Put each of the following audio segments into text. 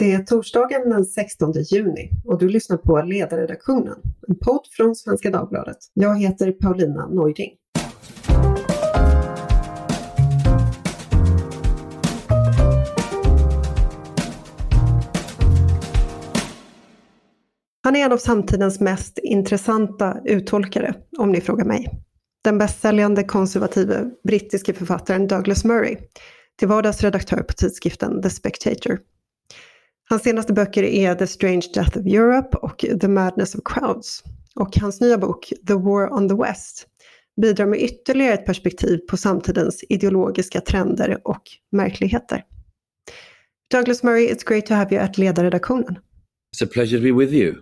Det är torsdagen den 16 juni och du lyssnar på Ledarredaktionen, en podd från Svenska Dagbladet. Jag heter Paulina Neuding. Han är en av samtidens mest intressanta uttolkare, om ni frågar mig. Den bästsäljande konservative brittiske författaren Douglas Murray, till vardags redaktör på tidskriften The Spectator. Hans senaste böcker är The Strange Death of Europe och The Madness of Crowds. Och hans nya bok The War on the West bidrar med ytterligare ett perspektiv på samtidens ideologiska trender och märkligheter. Douglas Murray, it's great to have you at ledarredaktionen. It's a pleasure to be with you.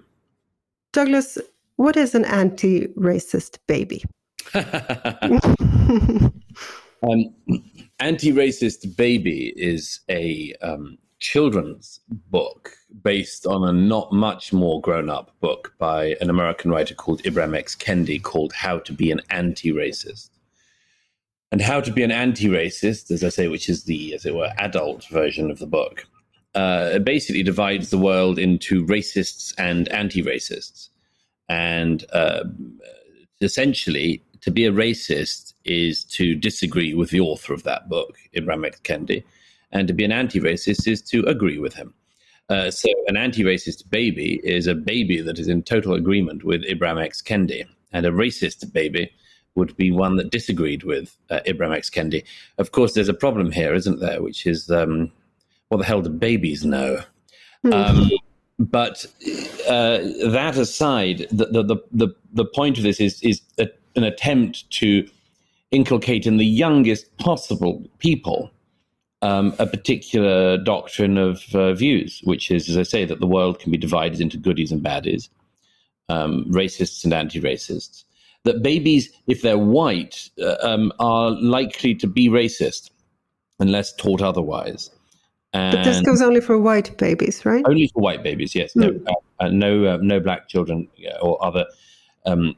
Douglas, what is an anti-racist baby? um, anti-racist baby is a um, children's book based on a not much more grown up book by an American writer called Ibram X. Kendi called How to Be an Anti Racist. And How to Be an Anti Racist, as I say, which is the, as it were, adult version of the book, uh, basically divides the world into racists and anti racists. And uh, essentially, to be a racist is to disagree with the author of that book, Ibram X. Kendi and to be an anti racist is to agree with him. Uh, so, an anti racist baby is a baby that is in total agreement with Ibrahim X. Kendi, and a racist baby would be one that disagreed with uh, Ibrahim X. Kendi. Of course, there's a problem here, isn't there? Which is, um, what the hell do babies know? Mm. Um, but uh, that aside, the, the, the, the, point of this is, is a, an attempt to inculcate in the youngest possible people um, a particular doctrine of uh, views, which is, as I say, that the world can be divided into goodies and baddies, um, racists and anti racists. That babies, if they're white, uh, um, are likely to be racist unless taught otherwise. And but this goes only for white babies, right? Only for white babies, yes. Mm. No, uh, no, no black children uh, or other um,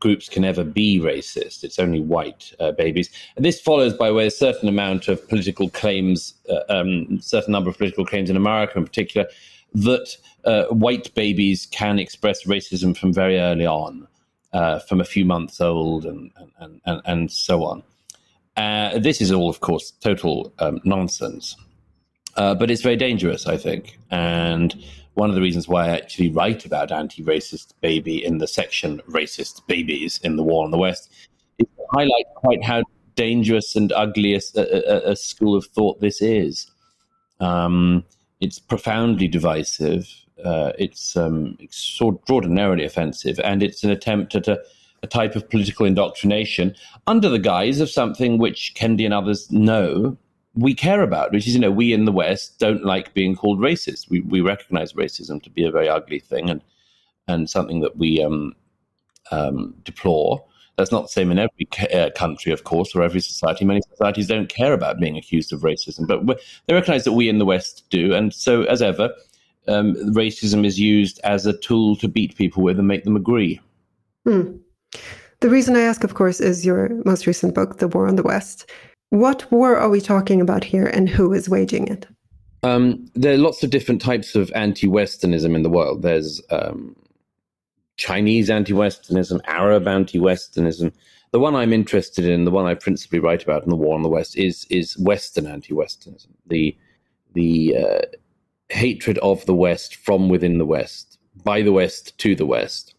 groups can ever be racist. It's only white uh, babies. And this follows, by way, a certain amount of political claims, uh, um, certain number of political claims in America in particular, that uh, white babies can express racism from very early on, uh, from a few months old, and and and, and so on. Uh, this is all, of course, total um, nonsense. Uh, but it's very dangerous, I think, and one of the reasons why I actually write about anti-racist baby in the section "Racist Babies in the War on the West" is to highlight quite how dangerous and ugly a, a, a school of thought this is. Um, it's profoundly divisive. Uh, it's um, extraordinarily offensive, and it's an attempt at a, a, type of political indoctrination under the guise of something which Kendi and others know we care about, which is, you know, we in the West don't like being called racist. We, we recognize racism to be a very ugly thing and, and something that we um, um, deplore. That's not the same in every uh, country, of course, or every society. Many societies don't care about being accused of racism, but they recognize that we in the West do. And so, as ever, um, racism is used as a tool to beat people with and make them agree. Hmm. The reason I ask, of course, is your most recent book, The War on the West, what war are we talking about here and who is waging it? Um, there are lots of different types of anti Westernism in the world. There's um, Chinese anti Westernism, Arab anti Westernism. The one I'm interested in, the one I principally write about in the War on the West, is is Western anti Westernism. The the uh, hatred of the West from within the West, by the West to the West.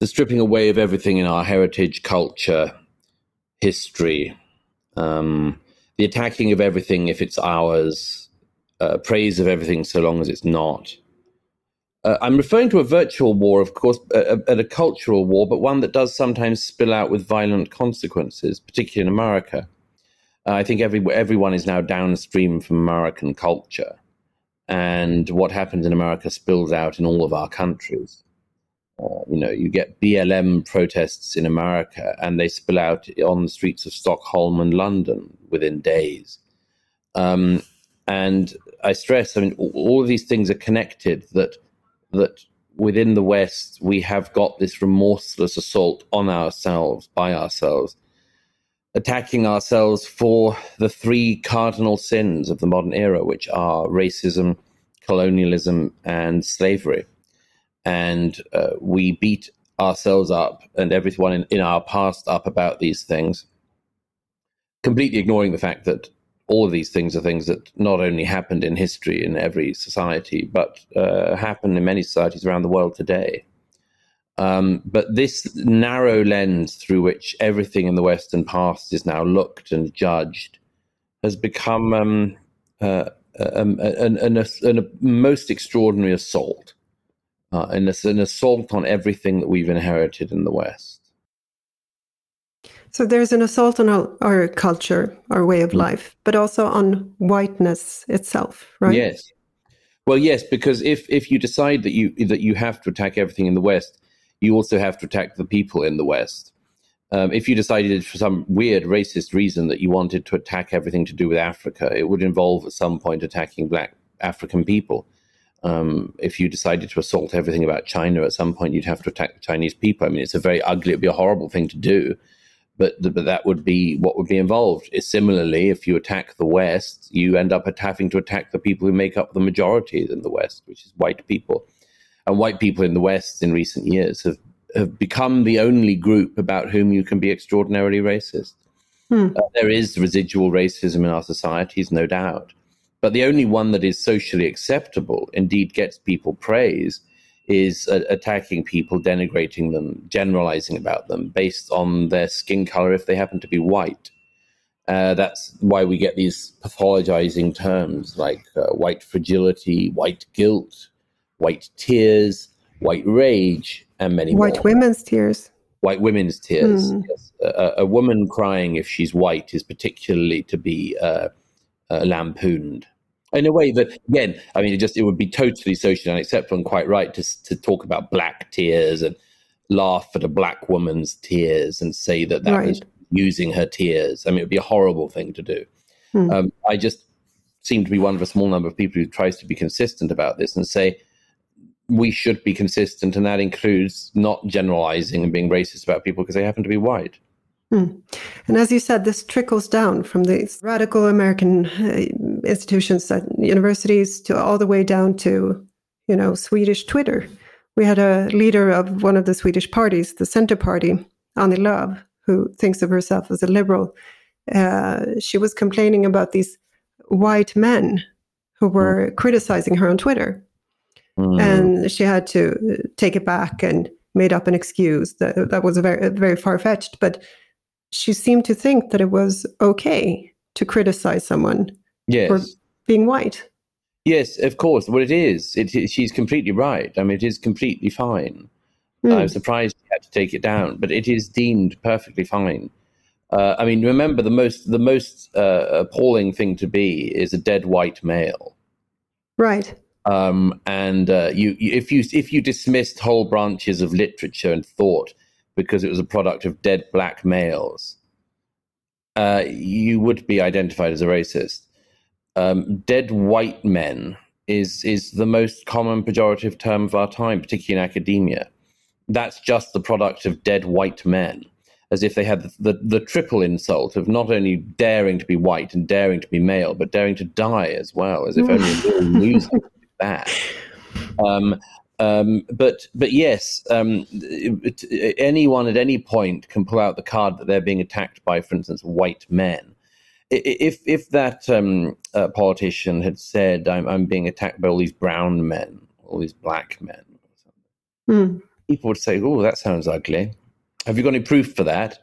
The stripping away of everything in our heritage, culture, history, um, the attacking of everything if it's ours, uh, praise of everything so long as it's not. Uh, I'm referring to a virtual war, of course, a, a, a, cultural war, but one that does sometimes spill out with violent consequences, particularly in America. Uh, I think every, everyone is now downstream from American culture. And what happens in America spills out in all of our countries. Uh, you know, you get BLM protests in America and they spill out on the streets of Stockholm and London within days. Um, and I stress, I mean, all of these things are connected that, that within the West, we have got this remorseless assault on ourselves, by ourselves, attacking ourselves for the three cardinal sins of the modern era, which are racism, colonialism, and slavery. And uh, we beat ourselves up and everyone in, in our past up about these things, completely ignoring the fact that all of these things are things that not only happened in history in every society, but uh, happen in many societies around the world today. Um, but this narrow lens through which everything in the Western past is now looked and judged has become um, uh, um, an, an, an, a most extraordinary assault, uh, and it's an assault on everything that we've inherited in the West. So there's an assault on our, our culture, our way of mm. life, but also on whiteness itself, right? Yes. Well, yes, because if if you decide that you that you have to attack everything in the West, you also have to attack the people in the West. Um, if you decided for some weird racist reason that you wanted to attack everything to do with Africa, it would involve at some point attacking black African people. Um, if you decided to assault everything about China, at some point you'd have to attack the Chinese people. I mean, it's a very ugly, it'd be a horrible thing to do, but, but that would be what would be involved. Similarly, if you attack the West, you end up having to attack the people who make up the majority in the West, which is white people and white people in the West in recent years have, have become the only group about whom you can be extraordinarily racist. Hmm. Uh, there is residual racism in our societies, no doubt. But the only one that is socially acceptable, indeed gets people praise, is uh, attacking people, denigrating them, generalizing about them based on their skin color if they happen to be white. Uh, that's why we get these pathologizing terms like uh, white fragility, white guilt, white tears, white rage, and many more. white more. women's tears. White women's tears. Mm. Yes. A, a, woman crying if she's white is particularly to be uh, lampooned in a way that, again, I mean, it just it would be totally socially unacceptable and quite right to to talk about black tears and laugh at a black woman's tears and say that that right. was using her tears. I mean, it would be a horrible thing to do. Hmm. Um, I just seem to be one of a small number of people who tries to be consistent about this and say we should be consistent, and that includes not generalizing and being racist about people because they happen to be white. Hmm. And as you said, this trickles down from these radical American uh, institutions, at universities, to all the way down to, you know, Swedish Twitter. We had a leader of one of the Swedish parties, the Center Party, Annie Lööf, who thinks of herself as a liberal. Uh, she was complaining about these white men who were mm. criticizing her on Twitter Mm. And she had to take it back and made up an excuse that that was very very far fetched. But she seemed to think that it was okay to criticize someone yes. for being white. Yes, of course. Well, it is. It, it, she's completely right. I mean, it is completely fine. Mm. I'm surprised she had to take it down, but it is deemed perfectly fine. Uh, I mean, remember the most the most uh, appalling thing to be is a dead white male. Right. Um, and uh, you, you, if you if you dismissed whole branches of literature and thought because it was a product of dead black males, uh, you would be identified as a racist. Um, dead white men is is the most common pejorative term of our time, particularly in academia. That's just the product of dead white men, as if they had the, the, the triple insult of not only daring to be white and daring to be male, but daring to die as well, as if only loser that. Um, um, but but yes, um, it, it, anyone at any point can pull out the card that they're being attacked by, for instance, white men. If if that um, uh, politician had said, I'm, "I'm being attacked by all these brown men, all these black men," mm. people would say, "Oh, that sounds ugly." Have you got any proof for that?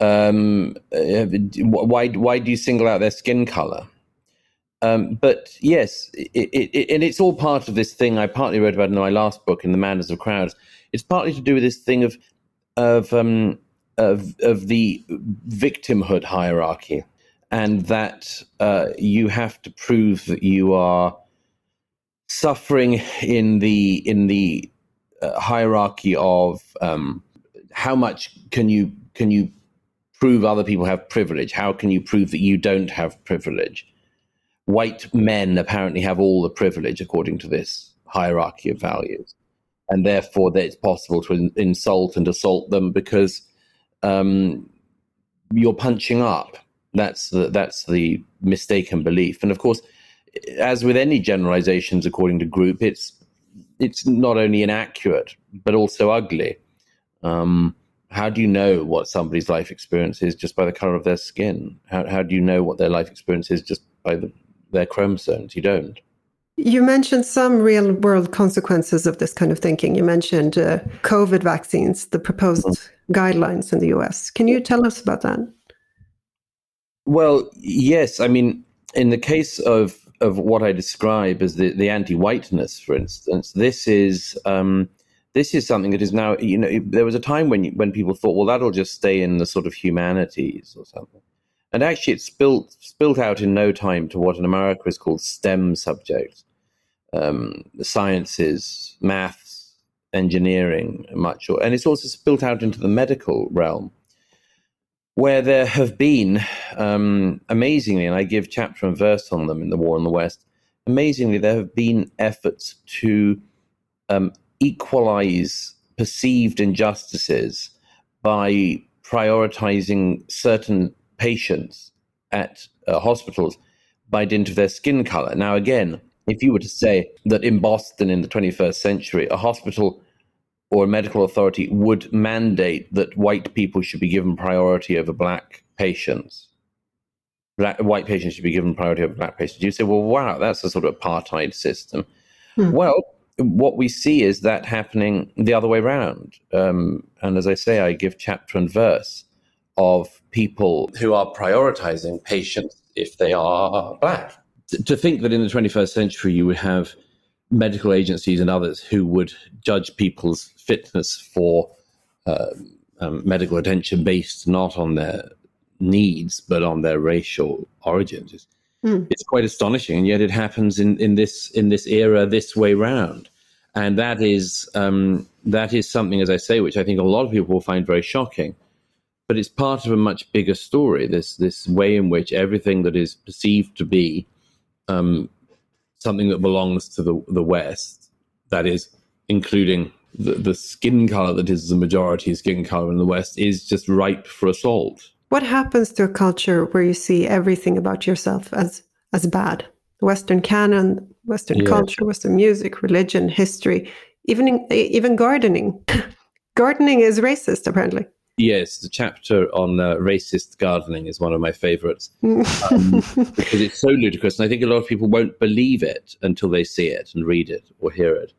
Um, uh, why why do you single out their skin color? Um, but yes, it, it, and it's all part of this thing I partly wrote about in my last book, in The Madness of Crowds. It's partly to do with this thing of of um, of, of the victimhood hierarchy, and that uh, you have to prove that you are suffering in the in the uh, hierarchy of um, how much can you can you prove other people have privilege? How can you prove that you don't have privilege? White men apparently have all the privilege according to this hierarchy of values, and therefore that it's possible to in- insult and assault them because um, you're punching up. That's the that's the mistaken belief. And of course, as with any generalizations according to group, it's it's not only inaccurate but also ugly. Um, how do you know what somebody's life experience is just by the color of their skin? How how do you know what their life experience is just by the, their chromosomes? You don't. You mentioned some real world consequences of this kind of thinking. You mentioned uh, COVID vaccines, the proposed mm-hmm. guidelines in the US. Can you tell us about that? Well, yes. I mean, in the case of, of what I describe as the, the anti whiteness, for instance, this is. Um, this is something that is now, you know, there was a time when when people thought, well, that'll just stay in the sort of humanities or something, and actually, it spilled spilt out in no time to what in America is called STEM subjects, um, sciences, maths, engineering, much, and it's also spilt out into the medical realm, where there have been, um, amazingly, and I give chapter and verse on them in the War in the West. Amazingly, there have been efforts to um, equalize perceived injustices by prioritizing certain patients at uh, hospitals by dint of their skin color. Now, again, if you were to say that in Boston in the 21st century, a hospital or a medical authority would mandate that white people should be given priority over black patients, black, white patients should be given priority over black patients, you say, well, wow, that's a sort of apartheid system. Hmm. Well, what we see is that happening the other way around. Um, and as I say, I give chapter and verse of people who are prioritizing patients if they are black. To think that in the 21st century you would have medical agencies and others who would judge people's fitness for uh, um, medical attention based not on their needs but on their racial origins is Mm. It's quite astonishing, and yet it happens in, in this in this era this way round, and that is um, that is something, as I say, which I think a lot of people will find very shocking. But it's part of a much bigger story. This this way in which everything that is perceived to be um, something that belongs to the the West, that is, including the, the skin color that is the majority skin color in the West, is just ripe for assault. What happens to a culture where you see everything about yourself as as bad? Western canon, Western yes. culture, Western music, religion, history, even even gardening. gardening is racist, apparently. Yes, the chapter on uh, racist gardening is one of my favorites um, because it's so ludicrous, and I think a lot of people won't believe it until they see it and read it or hear it.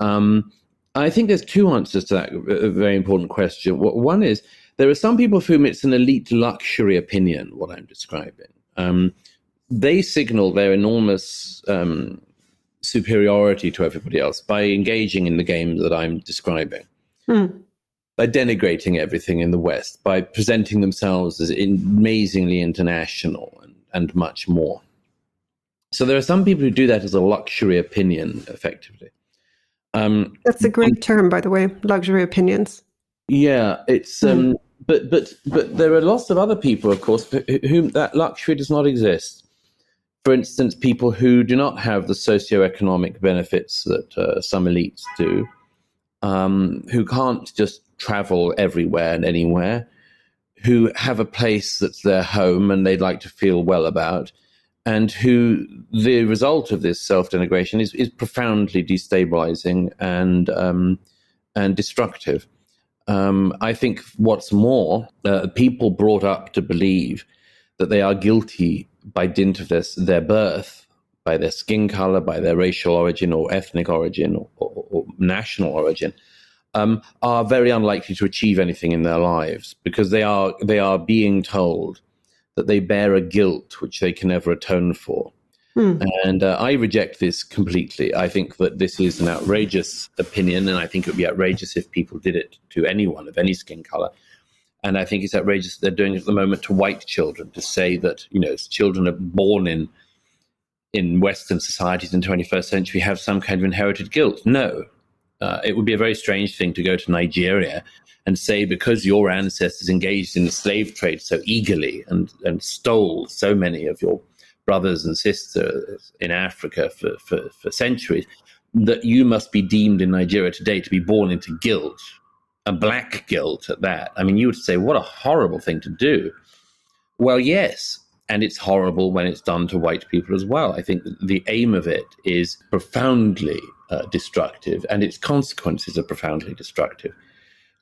Um, I think there's two answers to that uh, very important question. One is there are some people for whom it's an elite luxury opinion, what I'm describing. Um, they signal their enormous um, superiority to everybody else by engaging in the game that I'm describing, hmm. By denigrating everything in the West, by presenting themselves as amazingly international and, and much more. So there are some people who do that as a luxury opinion, effectively. Um, That's a great term, by the way, luxury opinions. Yeah, it's um, hmm but but but there are lots of other people, of course, whom that luxury does not exist. For instance, people who do not have the socio-economic benefits that uh, some elites do, um, who can't just travel everywhere and anywhere, who have a place that's their home and they'd like to feel well about, and who the result of this self-denigration is, is profoundly destabilizing and um, and destructive. Um, I think what's more, uh, people brought up to believe that they are guilty by dint of their, their birth, by their skin color, by their racial origin or ethnic origin or, or, or national origin, um, are very unlikely to achieve anything in their lives because they are they are being told that they bear a guilt which they can never atone for. Hmm. And uh, I reject this completely. I think that this is an outrageous opinion, and I think it would be outrageous if people did it to anyone of any skin color. And I think it's outrageous that they're doing it at the moment to white children to say that you know children are born in in Western societies in the 21st century have some kind of inherited guilt. No, uh, it would be a very strange thing to go to Nigeria and say because your ancestors engaged in the slave trade so eagerly and and stole so many of your brothers and sisters in Africa for, for, for centuries, that you must be deemed in Nigeria today to be born into guilt, a black guilt at that. I mean, you would say, what a horrible thing to do. Well, yes. And it's horrible when it's done to white people as well. I think the aim of it is profoundly uh, destructive, and its consequences are profoundly destructive.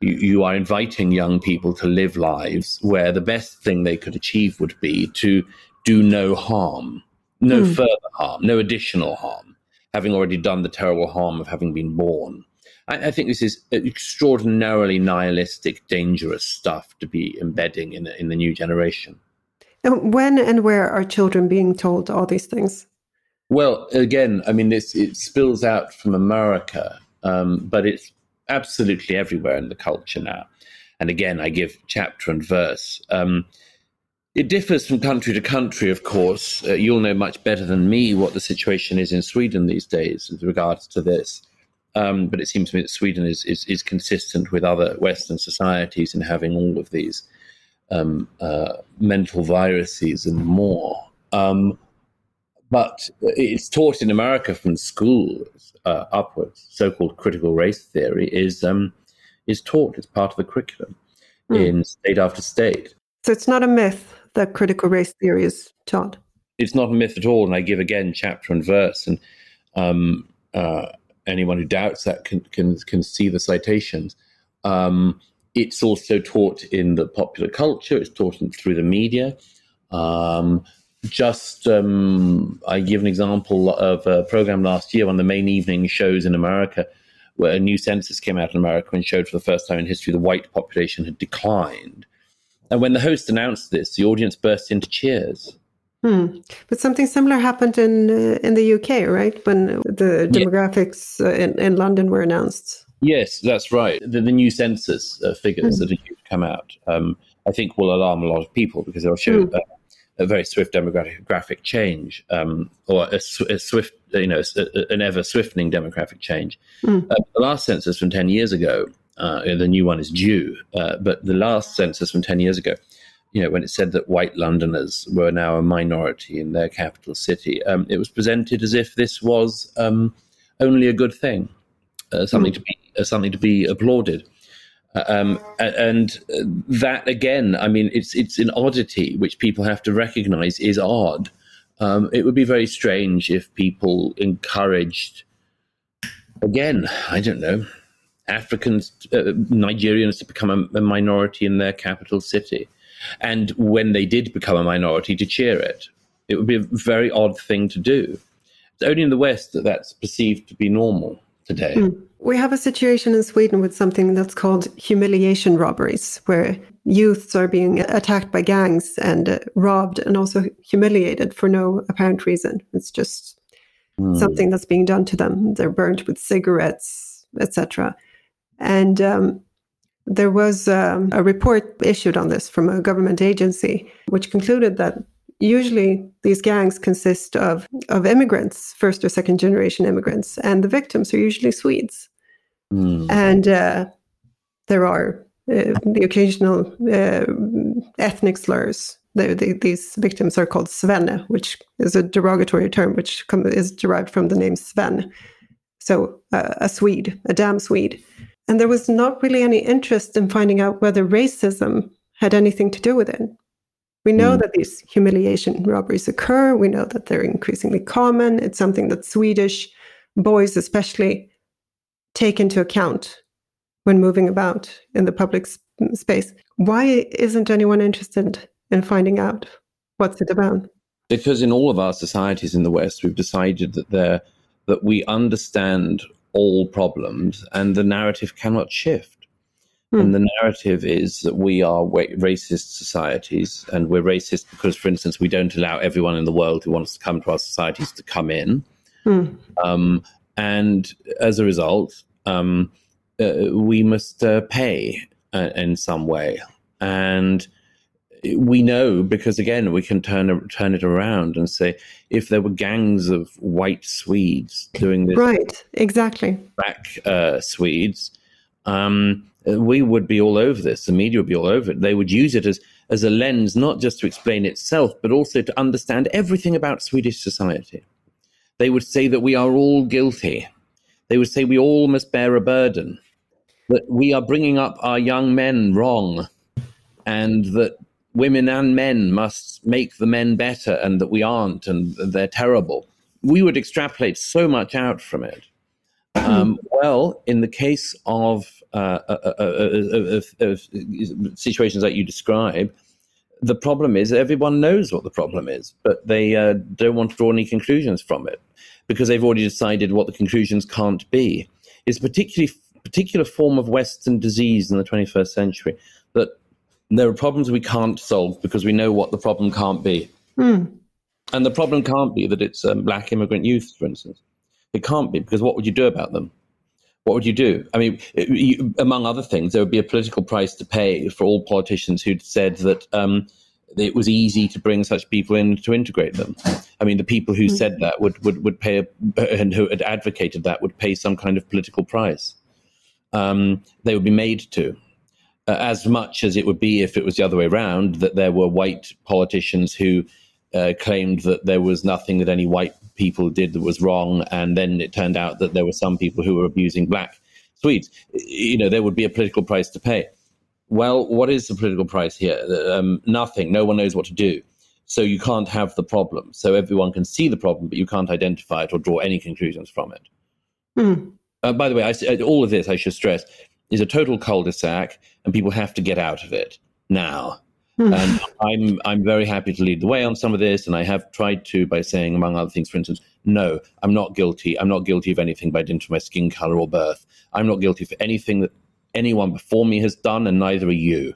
You, you are inviting young people to live lives where the best thing they could achieve would be to do no harm, no mm. further harm, no additional harm, having already done the terrible harm of having been born. I, I, think this is extraordinarily nihilistic, dangerous stuff to be embedding in, in the new generation. And when and where are children being told all these things? Well, again, I mean, it spills out from America, um, but it's absolutely everywhere in the culture now. And again, I give chapter and verse. Um, it differs from country to country, of course. Uh, you'll know much better than me what the situation is in Sweden these days with regards to this. Um, but it seems to me that Sweden is, is, is consistent with other Western societies in having all of these um, uh, mental viruses and more. Um, but it's taught in America from schools uh, upwards. So-called critical race theory is um, is taught as part of the curriculum mm. in state after state. So it's not a myth that critical race theory is taught. It's not a myth at all, and I give again chapter and verse, and um, uh, anyone who doubts that can can can see the citations. Um, it's also taught in the popular culture. It's taught through the media. Um, just um, I give an example of a program last year on the main evening shows in America, where a new census came out in America and showed for the first time in history the white population had declined. And when the host announced this, the audience burst into cheers. Hmm. But something similar happened in uh, in the UK, right? When the demographics yeah. uh, in, in London were announced. Yes, that's right. The, the new census uh, figures mm. that have come out, um, I think, will alarm a lot of people because they'll show mm. a very swift demographic change, um, or a, a, swift, you know, a, an ever swiftening demographic change. Mm. Uh, the last census from ten years ago, uh, the new one is due, uh, but the last census from ten years ago, you know, when it said that white Londoners were now a minority in their capital city, um, it was presented as if this was um, only a good thing uh, something mm. to be something to be applauded. Uh, um, and that again, I mean, it's it's an oddity which people have to recognise is odd. Um, it would be very strange if people encouraged, again, I don't know, Africans, uh, Nigerians to become a, a, minority in their capital city, and when they did become a minority, to cheer it. It would be a very odd thing to do. It's only in the West that that's perceived to be normal today. Mm. We have a situation in Sweden with something that's called humiliation robberies, where youths are being attacked by gangs and uh, robbed and also humiliated for no apparent reason. It's just mm. something that's being done to them. They're burnt with cigarettes, etc. And um, there was um, a report issued on this from a government agency, which concluded that usually these gangs consist of, of immigrants, first or second generation immigrants, and the victims are usually Swedes. Mm. And uh, there are uh, the occasional uh, ethnic slurs. The, the, these victims are called Svenne, which is a derogatory term which com- is derived from the name Sven. So uh, a Swede, a damn Swede. And there was not really any interest in finding out whether racism had anything to do with it. We know mm. that these humiliation robberies occur. We know that they're increasingly common. It's something that Swedish boys, especially, take into account when moving about in the public sp- space. Why isn't anyone interested in finding out what's it about? Because in all of our societies in the West, we've decided that there that we understand all problems and the narrative cannot shift. Hmm. And the narrative is that we are racist societies, and we're racist because, for instance, we don't allow everyone in the world who wants to come to our societies to come in. Hmm. Um, and as a result, um, uh, we must uh, pay uh, in some way. And we know because again we can turn turn it around and say if there were gangs of white Swedes doing this, right? Exactly. Black uh, Swedes, um, we would be all over this. The media would be all over it. They would use it as as a lens, not just to explain itself, but also to understand everything about Swedish society. They would say that we are all guilty. They would say we all must bear a burden. That we are bringing up our young men wrong, and that women and men must make the men better and that we aren't and they're terrible. We would extrapolate so much out from it. Um, well, in the case of, uh, uh, uh, of, situations that you describe, the problem is everyone knows what the problem is, but they don't want to draw any conclusions from it because they've already decided what the conclusions can't be. It's a particularly particular form of Western disease in the 21st century that there are problems we can't solve because we know what the problem can't be. Mm. And the problem can't be that it's um, black immigrant youth, for instance. It can't be because what would you do about them? What would you do? I mean, you, among other things, there would be a political price to pay for all politicians who'd said that um, it was easy to bring such people in to integrate them. I mean, the people who said that would, would, would pay, a, and who had advocated that would pay some kind of political price. Um, they would be made to uh, as much as it would be if it was the other way around, that there were white politicians who uh, claimed that there was nothing that any white people did that was wrong, and then it turned out that there were some people who were abusing black Swedes. You know, there would be a political price to pay. Well, what is the political price here? Um, nothing. No one knows what to do. So you can't have the problem. So everyone can see the problem, but you can't identify it or draw any conclusions from it. Mm. Uh, by the way, I, all of this I should stress is a total cul-de-sac, and people have to get out of it now. Hmm. and I'm I'm very happy to lead the way on some of this, and I have tried to by saying, among other things, for instance, no, I'm not guilty. I'm not guilty of anything by dint of my skin color or birth. I'm not guilty for anything that anyone before me has done, and neither are you.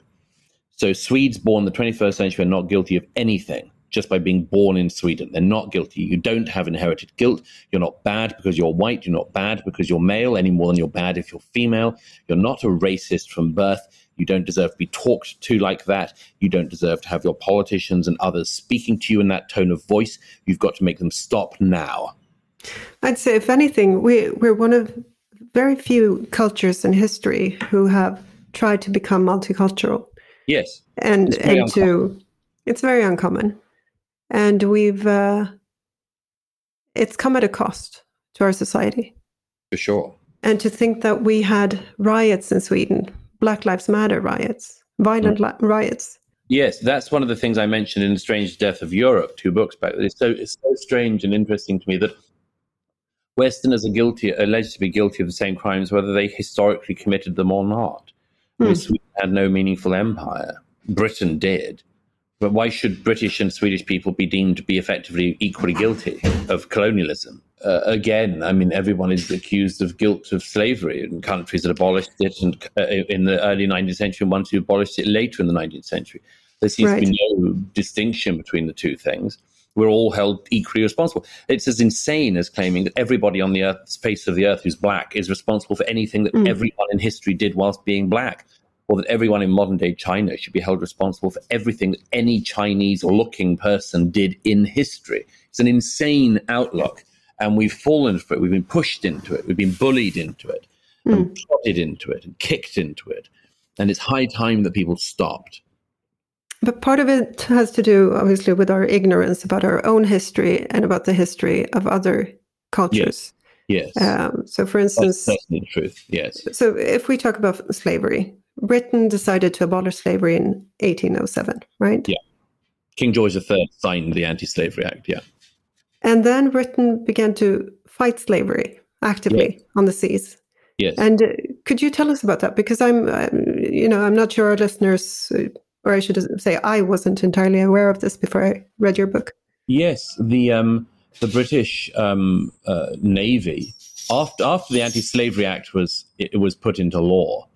So Swedes born the 21st century are not guilty of anything just by being born in Sweden. They're not guilty. You don't have inherited guilt. You're not bad because you're white. You're not bad because you're male any more than you're bad if you're female. You're not a racist from birth. You don't deserve to be talked to like that. You don't deserve to have your politicians and others speaking to you in that tone of voice. You've got to make them stop now. I'd say, if anything, we, we're one of very few cultures in history who have tried to become multicultural. Yes. And, and to, it's very uncommon and we've uh, it's come at a cost to our society for sure and to think that we had riots in sweden black lives matter riots violent mm. riots yes that's one of the things i mentioned in the strange death of europe two books back it's so it's so strange and interesting to me that westerners are guilty alleged to be guilty of the same crimes whether they historically committed them or not mm. sweden had no meaningful empire britain did but why should British and Swedish people be deemed to be effectively equally guilty of colonialism? Uh, again, I mean, everyone is accused of guilt of slavery in countries that abolished it and, uh, in the early 19th century and ones who abolished it later in the 19th century. There seems right. to be no distinction between the two things. We're all held equally responsible. It's as insane as claiming that everybody on the earth, face of the earth who's black is responsible for anything that mm. everyone in history did whilst being black or that everyone in modern day China should be held responsible for everything that any Chinese looking person did in history. It's an insane outlook. And we've fallen for it. We've been pushed into it. We've been bullied into it, mm. and prodded into it, and kicked into it. And it's high time that people stopped. But part of it has to do, obviously, with our ignorance about our own history and about the history of other cultures. Yes. yes. Um, so, for instance, that's the truth. Yes. So, if we talk about slavery, Britain decided to abolish slavery in 1807, right? Yeah. King George III signed the Anti Slavery Act, yeah. And then Britain began to fight slavery actively yeah. on the seas. Yes. And uh, could you tell us about that? Because I'm, I'm, you know, I'm not sure our listeners, uh, or I should say, I wasn't entirely aware of this before I read your book. Yes, the um, the British um, uh, Navy after after the Anti-Slavery Act was it, was put into law,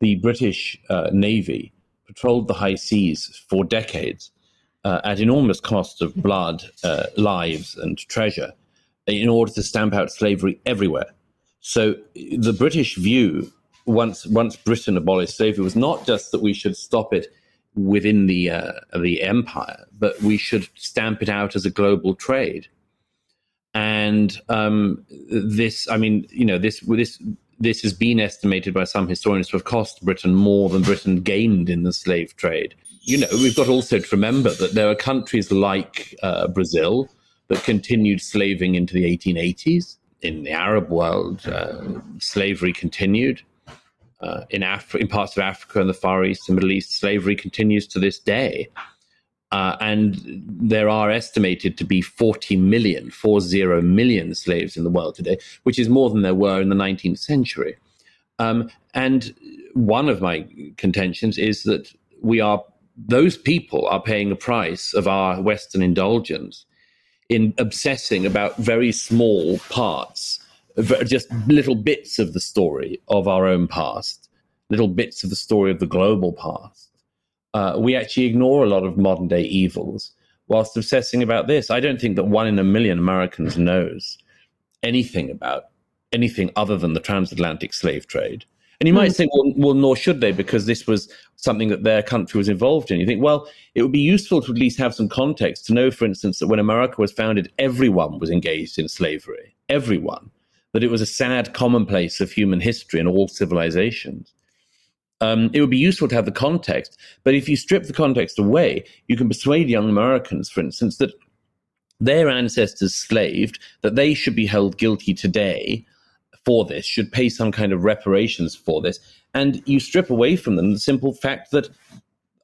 the British uh, Navy patrolled the high seas for decades uh, at enormous cost of blood, uh, lives, and treasure in order to stamp out slavery everywhere. So the British view, once once Britain abolished slavery, was not just that we should stop it within the uh, the empire, but we should stamp it out as a global trade. And um, this, I mean, you know, this this this has been estimated by some historians to have cost Britain more than Britain gained in the slave trade. You know, we've got also to remember that there are countries like uh, Brazil that continued slaving into the 1880s. In the Arab world, uh, slavery continued. Uh, in, Af- in parts of Africa and the Far East and Middle East, slavery continues to this day. Uh, and there are estimated to be 40 million, 40 million slaves in the world today, which is more than there were in the 19th century. Um, and one of my contentions is that we are, those people are paying a price of our Western indulgence in obsessing about very small parts just little bits of the story of our own past, little bits of the story of the global past. Uh, we actually ignore a lot of modern day evils whilst obsessing about this. I don't think that one in a million Americans knows anything about anything other than the transatlantic slave trade. And you might say, well, well, nor should they, because this was something that their country was involved in. You think, well, it would be useful to at least have some context to know, for instance, that when America was founded, everyone was engaged in slavery. Everyone that it was a sad commonplace of human history and all civilizations. Um, it would be useful to have the context, but if you strip the context away, you can persuade young Americans, for instance, that their ancestors slaved, that they should be held guilty today for this, should pay some kind of reparations for this. And you strip away from them the simple fact that,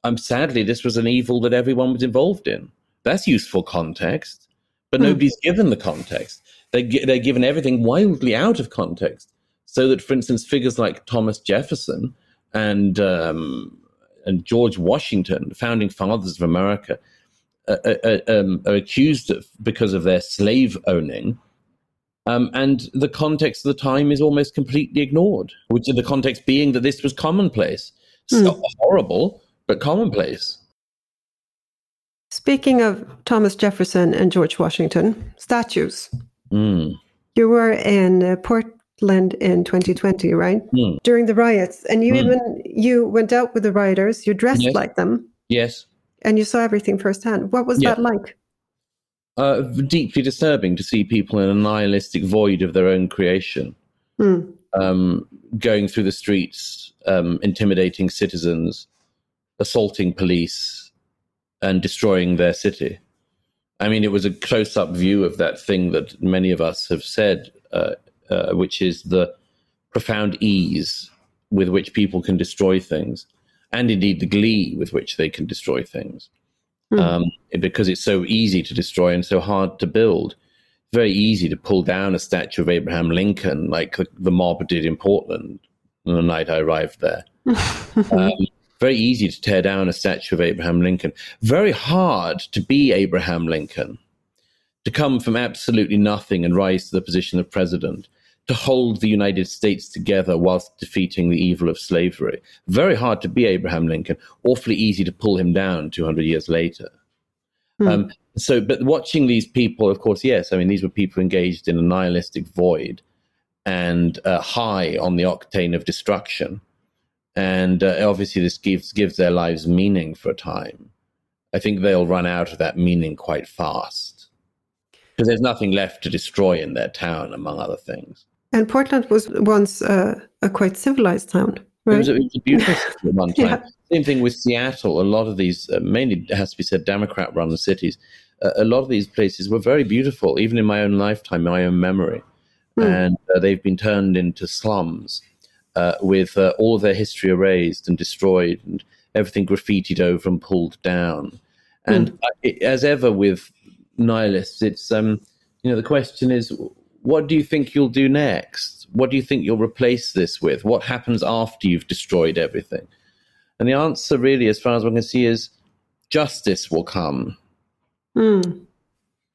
um, sadly, this was an evil that everyone was involved in. That's useful context, but mm. nobody's given the context. They, they're given everything wildly out of context. So that, for instance, figures like Thomas Jefferson and um, and George Washington, the founding fathers of America, uh, uh, uh, um, are accused of because of their slave owning. Um, and the context of the time is almost completely ignored, which is the context being that this was commonplace. Mm. So horrible, but commonplace. Speaking of Thomas Jefferson and George Washington, statues. Mm. You were in uh, Portland in 2020, right? Mm. During the riots, and you mm. even you went out with the rioters. You dressed yes. like them. Yes. And you saw everything firsthand. What was that like? Uh, deeply disturbing to see people in a nihilistic void of their own creation, hmm. um, going through the streets, um, intimidating citizens, assaulting police, and destroying their city. I mean, it was a close up view of that thing that many of us have said, uh, uh, which is the profound ease with which people can destroy things, and indeed the glee with which they can destroy things. Mm. Um, because it's so easy to destroy and so hard to build. Very easy to pull down a statue of Abraham Lincoln, like the, the mob did in Portland on the night I arrived there. um, very easy to tear down a statue of Abraham Lincoln. Very hard to be Abraham Lincoln, to come from absolutely nothing and rise to the position of president, to hold the United States together whilst defeating the evil of slavery. Very hard to be Abraham Lincoln, awfully easy to pull him down 200 years later. Hmm. Um, so, but watching these people, of course, yes, I mean, these were people engaged in a nihilistic void and uh, high on the octane of destruction and uh, obviously this gives gives their lives meaning for a time. I think they'll run out of that meaning quite fast because there's nothing left to destroy in their town, among other things. And Portland was once uh, a quite civilized town, right? It was, it was a beautiful city at one time. yeah. Same thing with Seattle. A lot of these, uh, mainly it has to be said, Democrat-run cities. Uh, a lot of these places were very beautiful, even in my own lifetime, my own memory, mm. and uh, they've been turned into slums uh, with uh, all their history erased and destroyed and everything graffitied over and pulled down. And mm. it, as ever with nihilists, it's um, you know the question is, what do you think you'll do next? What do you think you'll replace this with? What happens after you've destroyed everything? And the answer, really, as far as one can see, is justice will come. Mm.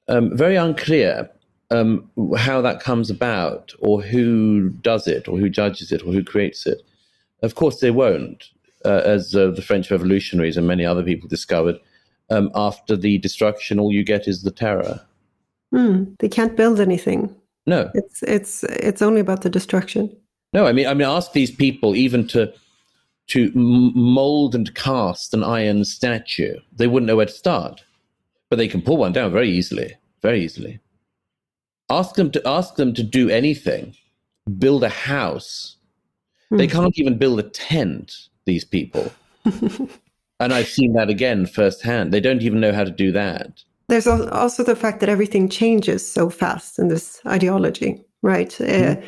Um, very unclear um, how that comes about, or who does it, or who judges it, or who creates it. Of course, they won't, uh, as uh, the French revolutionaries and many other people discovered. Um, after the destruction, all you get is the terror. Mm, they can't build anything. No, it's it's it's only about the destruction. No, I mean, I mean, ask these people even to to mold and cast an iron statue. They wouldn't know where to start, but they can pull one down very easily, very easily. Ask them to ask them to do anything. Build a house. Mm. They hmm. can't even build a tent. These people. and I've seen that again firsthand. They don't even know how to do that. There's also the fact that everything changes so fast in this ideology, right? Mm. Uh,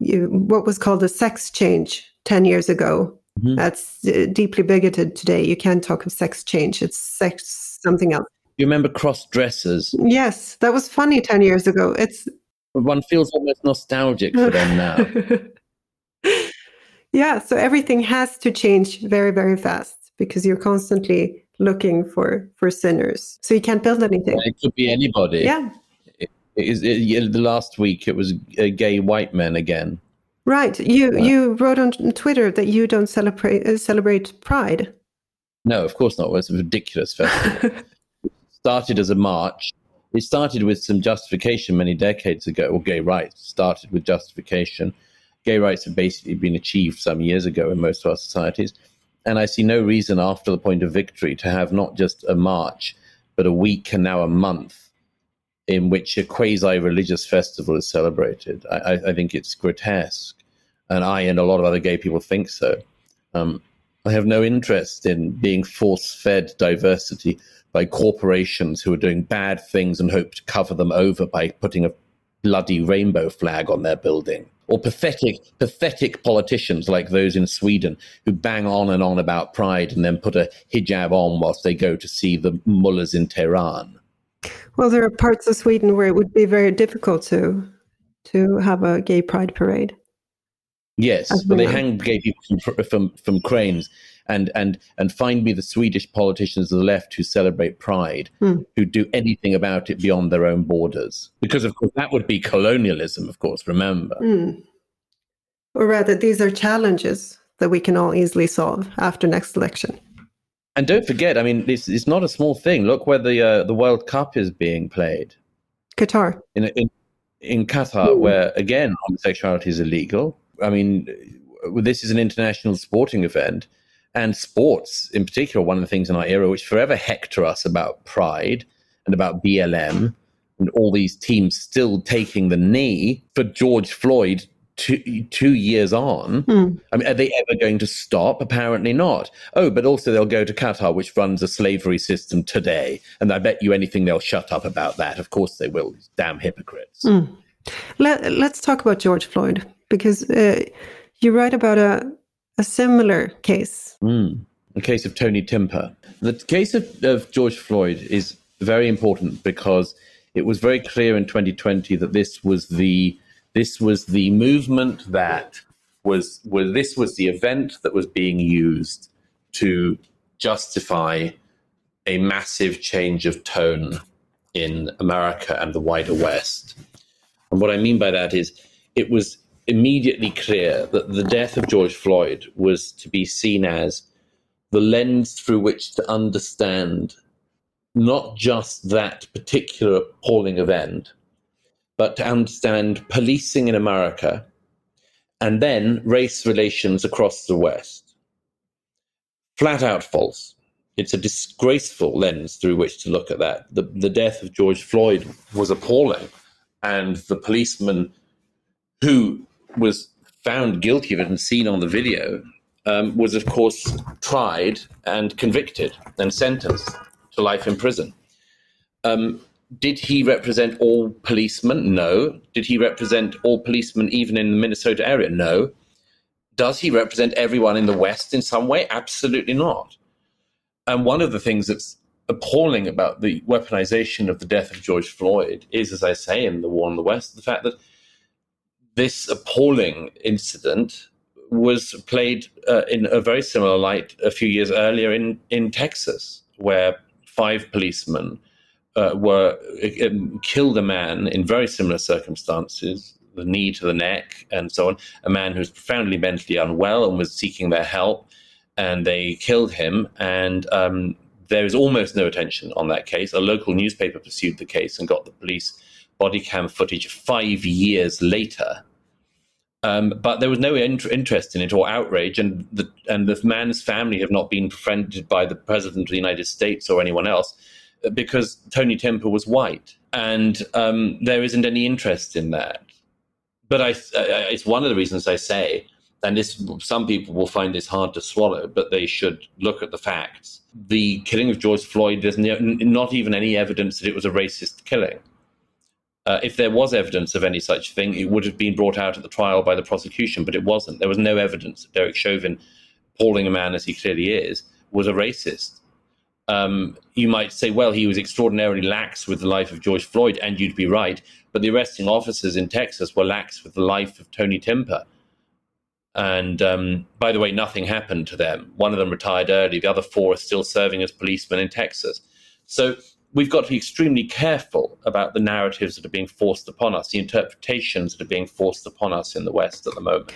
you, what was called a sex change 10 years ago. Mm-hmm. That's uh, deeply bigoted today. You can't talk of sex change. It's sex something else. You remember cross dressers? Yes, that was funny 10 years ago. It's one feels almost nostalgic for them now. yeah, so everything has to change very very fast because you're constantly looking for for sinners. So you can't build anything. It could be anybody. Yeah. It, it, it, the last week it was a gay white men again. Right. You uh, you wrote on Twitter that you don't celebrate uh, celebrate Pride. No, of course not. It's a ridiculous festival. started as a march. It started with some justification many decades ago, or gay rights started with justification. Gay rights have basically been achieved some years ago in most of our societies. And I see no reason after the point of victory to have not just a march, but a week and now a month in which a quasi religious festival is celebrated. I, I, think it's grotesque. And I and a lot of other gay people think so. Um, I have no interest in being force fed diversity by corporations who are doing bad things and hope to cover them over by putting a bloody rainbow flag on their building. Or pathetic, pathetic politicians like those in Sweden who bang on and on about pride and then put a hijab on whilst they go to see the mullahs in Tehran. Well, there are parts of Sweden where it would be very difficult to to have a gay pride parade. Yes, but they hang gay people from, from, from cranes and and and find me the Swedish politicians of the left who celebrate Pride, mm. who do anything about it beyond their own borders, because of course that would be colonialism. Of course, remember. Mm. Or rather, these are challenges that we can all easily solve after next election. And don't forget, I mean, this it's not a small thing. Look where the uh, the World Cup is being played. Qatar. In in, in Qatar, mm. where again homosexuality is illegal. I mean, this is an international sporting event, and sports in particular. One of the things in our era which forever hector us about pride and about BLM and all these teams still taking the knee for George Floyd two two years on. Mm. I mean, are they ever going to stop? Apparently not. Oh, but also they'll go to Qatar, which runs a slavery system today, and I bet you anything they'll shut up about that. Of course they will. Damn hypocrites. Mm. Let, us talk about George Floyd because uh, you write about a a similar case. Mm. The case of Tony Timpa. The case of, of George Floyd is very important because it was very clear in 2020 that this was the this was the movement that was, was this was the event that was being used to justify a massive change of tone in America and the wider West. And what I mean by that is it was immediately clear that the death of George Floyd was to be seen as the lens through which to understand not just that particular appalling event, but to understand policing in America and then race relations across the West. Flat out false. It's a disgraceful lens through which to look at that. The, the death of George Floyd was appalling, and the policeman who was found guilty of it and seen on the video um, was, of course, tried and convicted and sentenced to life in prison. Um, did he represent all policemen? No. Did he represent all policemen even in the Minnesota area? No. Does he represent everyone in the West in some way? Absolutely not. And one of the things that's appalling about the weaponization of the death of George Floyd is, as I say, in the war on the West, the fact that this appalling incident was played uh, in a very similar light a few years earlier in, in Texas, where five policemen uh, were um, killed a man in very similar circumstances, the knee to the neck, and so on. A man who was profoundly mentally unwell and was seeking their help, and they killed him. And um, there is almost no attention on that case. A local newspaper pursued the case and got the police body cam footage five years later. Um, but there was no int- interest in it or outrage, and the and the man's family have not been befriended by the president of the United States or anyone else uh, because Tony Timpa was white, and um, there isn't any interest in that. But I, I, it's one of the reasons I say, and this some people will find this hard to swallow, but they should look at the facts. The killing of George Floyd, there's no, not even any evidence that it was a racist killing Uh, if there was evidence of any such thing, it would have been brought out at the trial by the prosecution, but it wasn't. There was no evidence that Derek Chauvin, appalling a man as he clearly is, was a racist. Um, you might say, well, he was extraordinarily lax with the life of George Floyd, and you'd be right. But the arresting officers in Texas were lax with the life of Tony Timpa. And um, by the way, nothing happened to them. One of them retired early. The other four are still serving as policemen in Texas. So we've got to be extremely careful about the narratives that are being forced upon us, the interpretations that are being forced upon us in the West at the moment.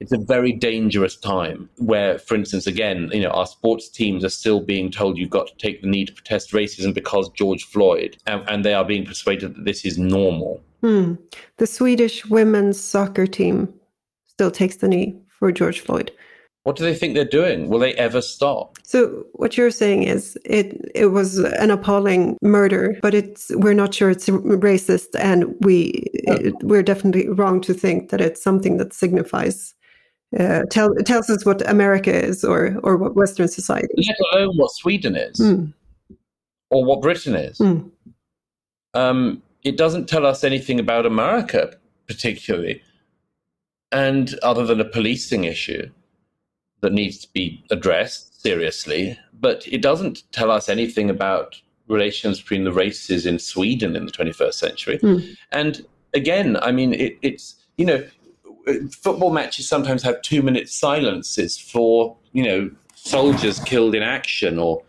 It's a very dangerous time where, for instance, again, you know, our sports teams are still being told you've got to take the knee to protest racism because George Floyd, and, and they are being persuaded that this is normal. Hmm. The Swedish women's soccer team still takes the knee for George Floyd. What do they think they're doing? Will they ever stop? So what you're saying is it it was an appalling murder, but it's we're not sure it's racist, and we it, we're definitely wrong to think that it's something that signifies uh, tell tells us what America is or or what Western society. Let alone what Sweden is, mm. or what Britain is. Mm. Um, it doesn't tell us anything about America particularly, and other than a policing issue that needs to be addressed seriously, but it doesn't tell us anything about relations between the races in Sweden in the 21st century. Mm. And again, I mean, it, it's you know football matches sometimes have two minute silences for you know soldiers killed in action or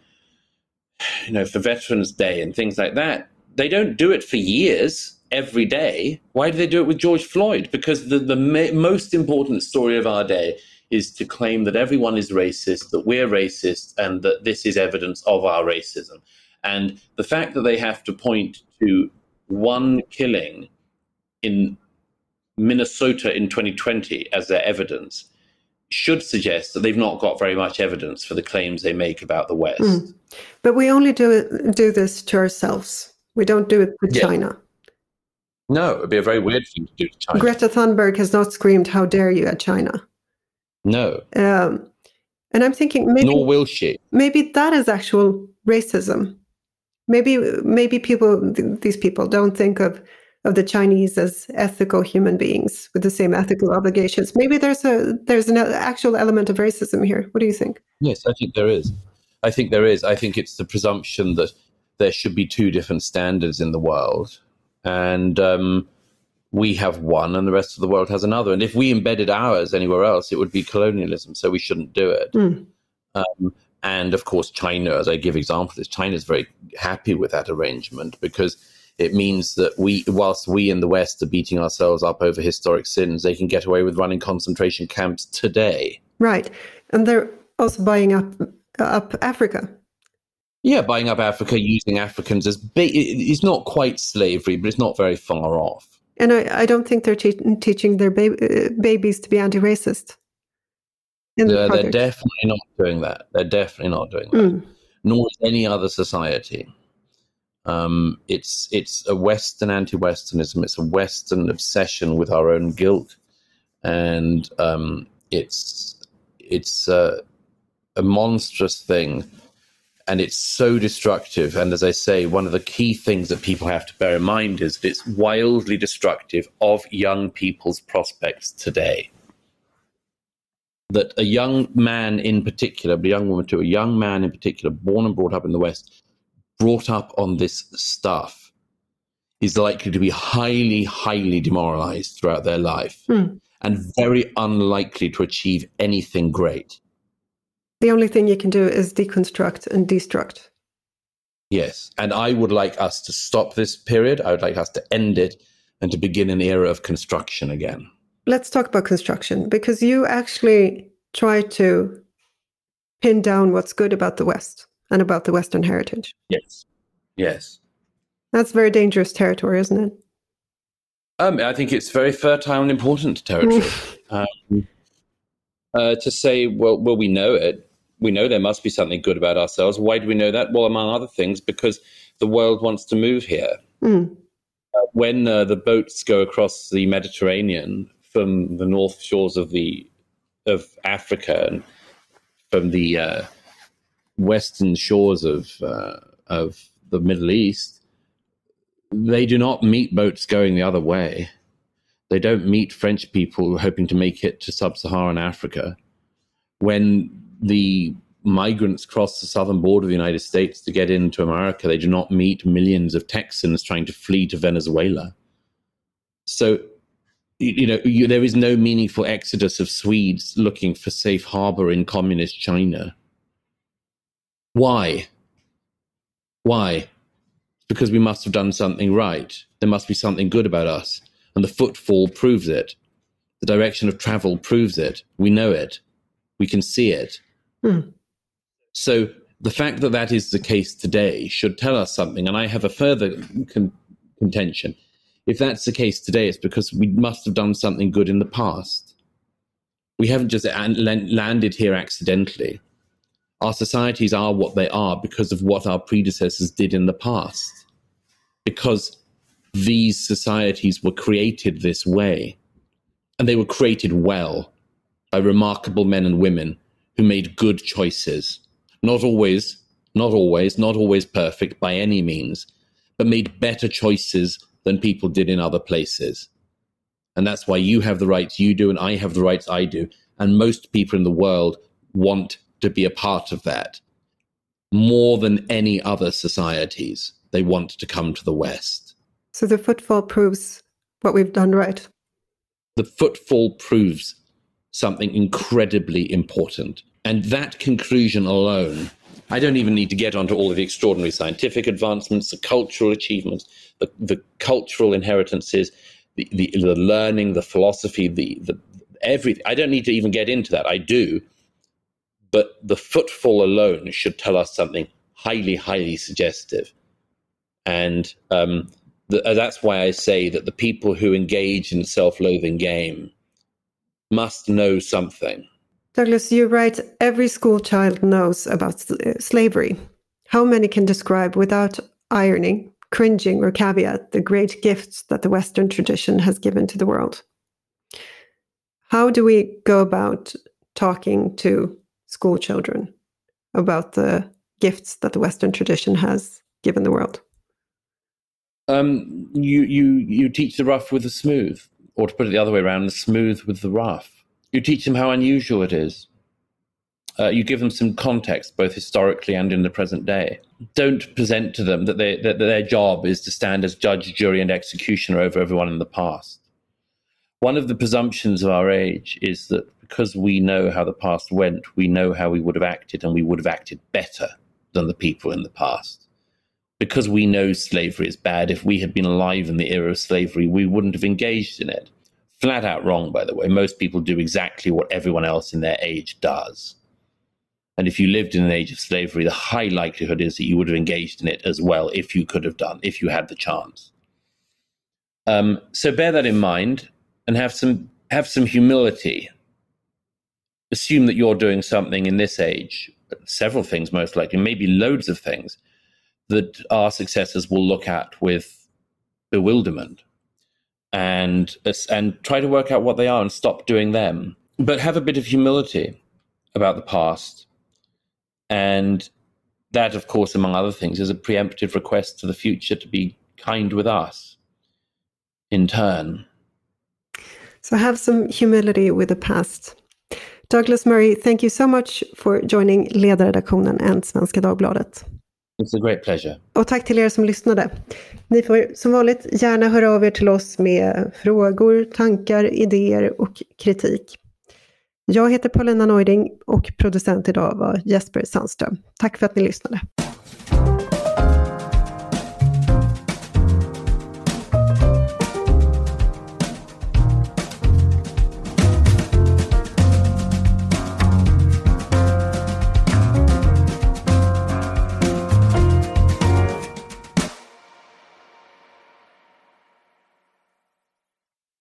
you know for Veterans Day and things like that. They don't do it for years every day. Why do they do it with George Floyd? Because the the ma- most important story of our day is to claim that everyone is racist, that we're racist, and that this is evidence of our racism. And the fact that they have to point to one killing in Minnesota in 2020 as their evidence should suggest that they've not got very much evidence for the claims they make about the West. Mm. But we only do it, do this to ourselves. We don't do it with yeah. China. No, it would be a very weird thing to do to China. Greta Thunberg has not screamed, "How dare you!" at China. No. Um, and I'm thinking maybe nor will she. Maybe that is actual racism. Maybe maybe people these people don't think of of the Chinese as ethical human beings with the same ethical obligations. Maybe there's a there's an actual element of racism here. What do you think? Yes, I think there is. I think there is. I think it's the presumption that there should be two different standards in the world, and um, we have one, and the rest of the world has another. And if we embedded ours anywhere else, it would be colonialism. So we shouldn't do it. Mm. Um, and of course, China, as I give examples, China is very happy with that arrangement because it means that we, whilst we in the West are beating ourselves up over historic sins, they can get away with running concentration camps today. Right, and they're also buying up up Africa. Yeah, buying up Africa, using Africans as ba- it's not quite slavery, but it's not very far off. And I, I don't think they're te- teaching their ba- uh, babies to be anti-racist. The they're definitely not doing that. They're definitely not doing that. Mm. Nor is any other society. Um, it's it's a Western anti-Westernism. It's a Western obsession with our own guilt, and um, it's it's a monstrous thing, and it's so destructive. And as I say, one of the key things that people have to bear in mind is that it's wildly destructive of young people's prospects today. That a young man in particular, but a young woman too, a young man in particular, born and brought up in the West brought up on this stuff is likely to be highly, highly demoralized throughout their life mm. and very unlikely to achieve anything great. The only thing you can do is deconstruct and destruct. Yes. And I would like us to stop this period. I would like us to end it and to begin an era of construction again. Let's talk about construction because you actually try to pin down what's good about the West and about the Western heritage. Yes. Yes. That's very dangerous territory, isn't it? Um, I think it's very fertile and important territory. um, uh, to say, well, well, we know it. We know there must be something good about ourselves. Why do we know that? Well, among other things, because the world wants to move here. Mm. Uh, when uh, the boats go across the Mediterranean from the north shores of the of Africa and from the uh, western shores of uh, of the Middle East, they do not meet boats going the other way. They don't meet French people hoping to make it to sub Saharan Africa. When the migrants cross the southern border of the United States to get into America, they do not meet millions of Texans trying to flee to Venezuela. So, you know, you, there is no meaningful exodus of Swedes looking for safe harbor in communist China. Why? Why? Because we must have done something right. There must be something good about us. And the footfall proves it. The direction of travel proves it. We know it. We can see it. Hmm. So the fact that that is the case today should tell us something. And I have a further con- contention. If that's the case today, it's because we must have done something good in the past. We haven't just landed here accidentally. Our societies are what they are because of what our predecessors did in the past. Because these societies were created this way. And they were created well by remarkable men and women who made good choices not always, not always, not always perfect by any means, but made better choices than people did in other places. And that's why you have the rights you do, and I have the rights I do. And most people in the world want to be a part of that more than any other societies. They want to come to the West. So the footfall proves what we've done right. The footfall proves something incredibly important. And that conclusion alone, I don't even need to get onto all of the extraordinary scientific advancements, the cultural achievements, the, the cultural inheritances, the, the, the learning, the philosophy, the, the everything. I don't need to even get into that. I do. But the footfall alone should tell us something highly, highly suggestive. And um, the, uh, that's why I say that the people who engage in self loathing game must know something Douglas, you write every school child knows about slavery. How many can describe without irony, cringing, or caveat the great gifts that the Western tradition has given to the world? How do we go about talking to school children about the gifts that the Western tradition has given the world? Um, you you you teach the rough with the smooth, or to put it the other way around, the smooth with the rough. You teach them how unusual it is. Uh, you give them some context, both historically and in the present day. Don't present to them that, they, that their job is to stand as judge, jury, and executioner over everyone in the past. One of the presumptions of our age is that because we know how the past went, we know how we would have acted, and we would have acted better than the people in the past. Because we know slavery is bad, if we had been alive in the era of slavery, we wouldn't have engaged in it flat out wrong, by the way. Most people do exactly what everyone else in their age does. And if you lived in an age of slavery, the high likelihood is that you would have engaged in it as well if you could have done, if you had the chance. Um, so bear that in mind and have some have some humility. Assume that you're doing something in this age, several things most likely, maybe loads of things that our successors will look at with bewilderment and and try to work out what they are and stop doing them. But have a bit of humility about the past, and that, of course, among other things, is a preemptive request to the future to be kind with us in turn. So have some humility with the past. Douglas Murray, thank you so much for joining ledarredaktionen and Svenska Dagbladet. It's a great pleasure. Och tack till er som lyssnade. Ni får som vanligt gärna höra av er till oss med frågor, tankar, idéer och kritik. Jag heter Paulina Neuding och producent idag var Jesper Sandström. Tack för att ni lyssnade.